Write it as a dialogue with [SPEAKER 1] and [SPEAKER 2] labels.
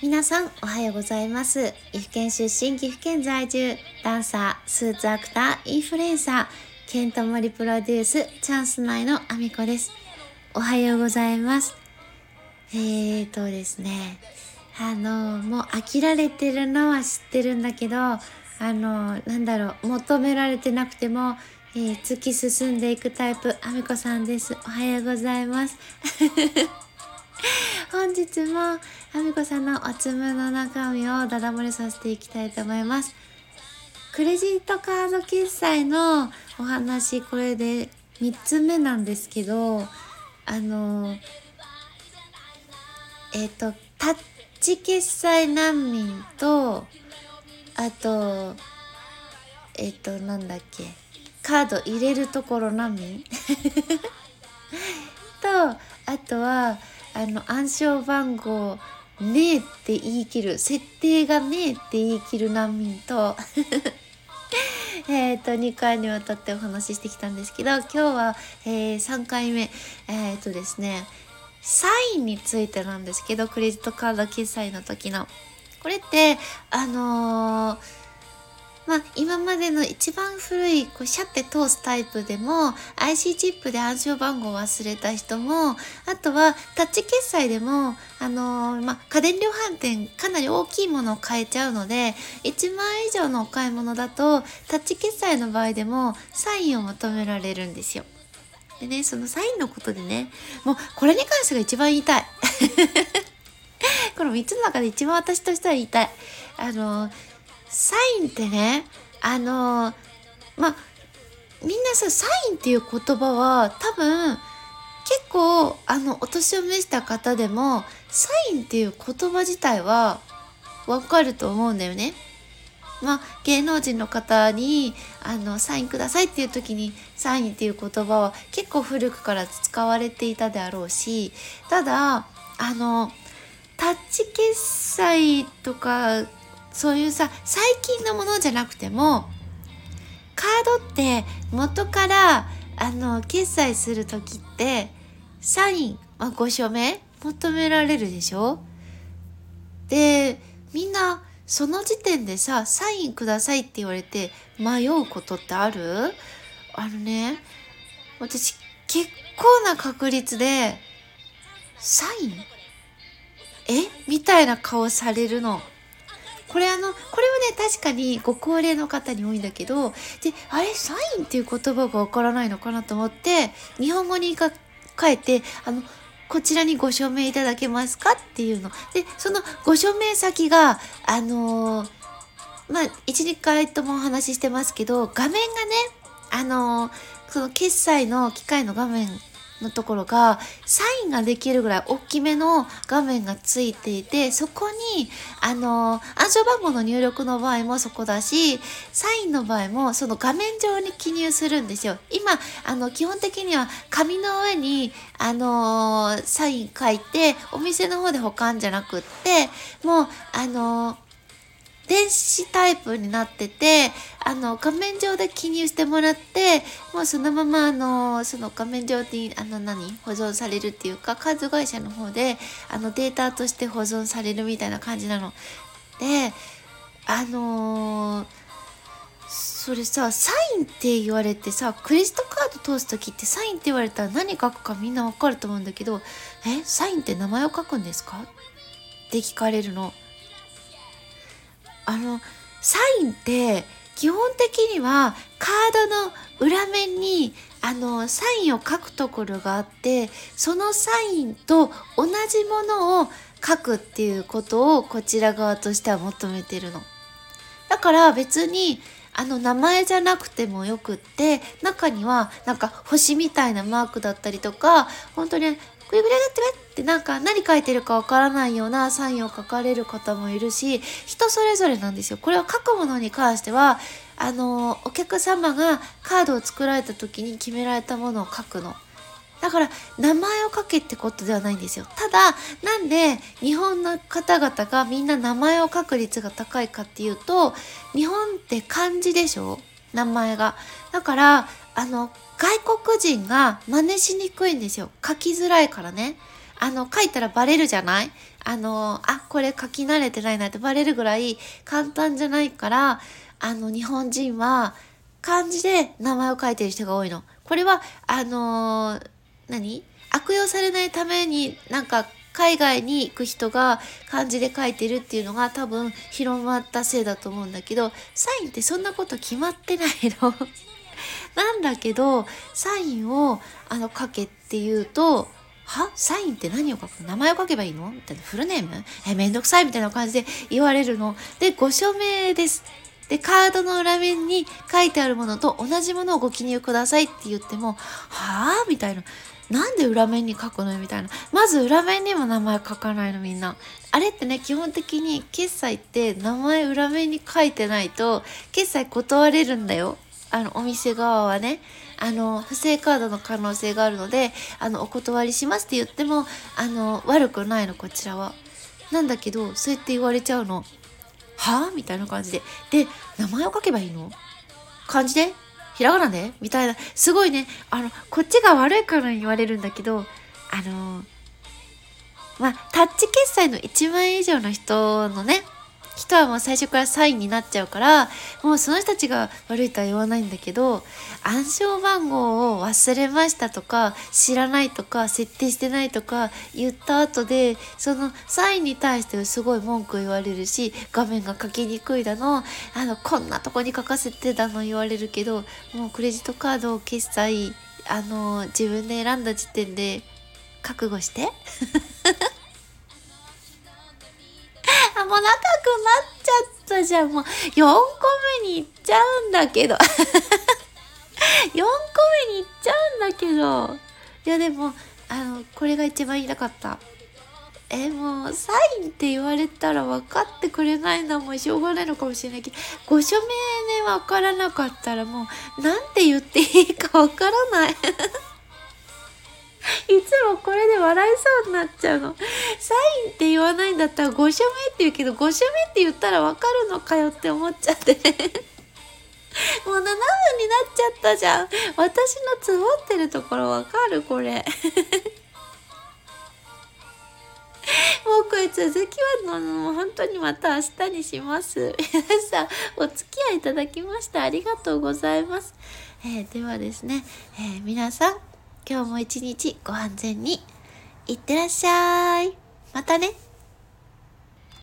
[SPEAKER 1] 皆さんおはようございます岐阜県出身岐阜県在住ダンサースーツアクターインフルエンサーケントモリプロデュースチャンス内のアミコですおはようございますえーとですねあのもう飽きられてるのは知ってるんだけどあのなんだろう求められてなくてもえー、突き進んでいくタイプ、あみこさんです。おはようございます。本日もあみこさんのおつむの中身をダダ漏れさせていきたいと思います。クレジットカード決済のお話、これで3つ目なんですけど、あの、えっ、ー、と、タッチ決済難民と、あと、えっ、ー、と、なんだっけ、カード入れるところ難民 と、あとは、あの暗証番号ねえって言い切る。設定がねえって言い切る難民と。えっと2回にわたってお話ししてきたんですけど今日は、えー、3回目。えっ、ー、とですねサインについてなんですけどクレジットカード決済の時の。これってあのーまあ、今までの一番古いこうシャッて通すタイプでも IC チップで暗証番号を忘れた人もあとはタッチ決済でも、あのー、まあ、家電量販店かなり大きいものを買えちゃうので1万円以上のお買い物だとタッチ決済の場合でもサインを求められるんですよ。でね、そのサインのことでね、もうこれに関してが一番言いたい。この3つの中で一番私としては言いたい。あのーサインってねあのまあみんなさサインっていう言葉は多分結構あのお年を召した方でもサインっていう言葉自体はわかると思うんだよね。まあ、芸能人の方にあのサインくださいっていう時にサインっていう言葉は結構古くから使われていたであろうしただあのタッチ決済とかそういうさ最近のものじゃなくてもカードって元からあの決済する時ってサイン、まあ、ご署名求められるでしょ？でみんなその時点でさサインくださいって言われて迷うことってある？あのね。私結構な確率でサイン？え？みたいな顔されるの。これあの、これはね、確かにご高齢の方に多いんだけど、で、あれ、サインっていう言葉がわからないのかなと思って、日本語に変えて、あの、こちらにご署名いただけますか？っていうの。で、そのご署名先が、あのー、まあ、1、2回ともお話ししてますけど、画面がね、あのー、その決済の機械の画面のところがサインができるぐらい大きめの画面がついていてそこにあの暗証番号の入力の場合もそこだしサインの場合もその画面上に記入するんですよ。今あの基本的には紙の上にあのサイン書いてお店の方で保管じゃなくってもうあの電子タイプになってて、あの、画面上で記入してもらって、もうそのまま、あの、その画面上に、あの何、保存されるっていうか、カード会社の方で、あの、データとして保存されるみたいな感じなの。で、あのー、それさ、サインって言われてさ、クレジットカード通す時ってサインって言われたら何書くかみんなわかると思うんだけど、え、サインって名前を書くんですか？って聞かれるの。あのサインって基本的にはカードの裏面にあのサインを書くところがあってそのサインと同じものを書くっていうことをこちら側としては求めてるの。だから別にあの名前じゃなくてもよくって中にはなんか星みたいなマークだったりとか本当にグリグリってってなんか何書いてるかわからないようなサインを書かれる方もいるし人それぞれなんですよ。これは書くものに関してはあのお客様がカードを作られた時に決められたものを書くの。だから名前を書けってことではないんですよ。ただなんで日本の方々がみんな名前を書く率が高いかっていうと日本って漢字でしょ？名前が。だからあの外国人が真似しにくいんですよ。書きづらいからね。あの、書いたらバレるじゃない？あの、あ、これ書き慣れてないなってバレるぐらい簡単じゃないからあの日本人は漢字で名前を書いてる人が多いの。これはあの、何？悪用されないためになんか海外に行く人が漢字で書いてるっていうのが多分広まったせいだと思うんだけどサインってそんなこと決まってないの。なんだけどサインをあの書けって言うとは？サインって何を書く名前を書けばいいの？みたいな。フルネーム？えめんどくさいみたいな感じで言われるの。でご署名です。で、カードの裏面に書いてあるものと同じものをご記入くださいって言っても、はぁみたいな。なんで裏面に書くのみたいな。まず裏面にも名前書かないのみんな。あれってね、基本的に決済って名前裏面に書いてないと、決済断れるんだよ。あの、お店側はね。あの、不正カードの可能性があるので、あの、お断りしますって言っても、あの、悪くないの、こちらは。なんだけど、そうやって言われちゃうの。はあみたいな感じで。で、名前を書けばいいの？漢字で？ひらがなでみたいな。すごいね、あの、こっちが悪いから言われるんだけど、あのまあ、タッチ決済の1万円以上の人のね、人はもう最初からサインになっちゃうからもうその人たちが悪いとは言わないんだけど暗証番号を忘れましたとか知らないとか設定してないとか言った後でそのサインに対してすごい文句言われるし画面が書きにくいだのあのこんなとこに書かせてだの言われるけどもうクレジットカードを決済あの自分で選んだ時点で覚悟して、もう仲くなっちゃったじゃん。もう4個目に行っちゃうんだけど。4個目に行っちゃうんだけど。いやでも、あの、これが一番言いたかった。え、もう、サインって言われたら分かってくれないのはもうしょうがないのかもしれないけど、ご署名ね、分からなかったらもう、なんて言っていいか分からない。いつもこれで笑いそうになっちゃうの。サインって言わないんだったら5署目って言うけど、5署目って言ったらわかるのかよって思っちゃって もう7分になっちゃったじゃん。私のつぼってるところわかるこれ。もうこれ続きはもう本当にまた明日にします。皆さんお付き合いいただきましてありがとうございます。えー、ではですね、えー、皆さん今日も一日ご安全にいってらっしゃい。またね。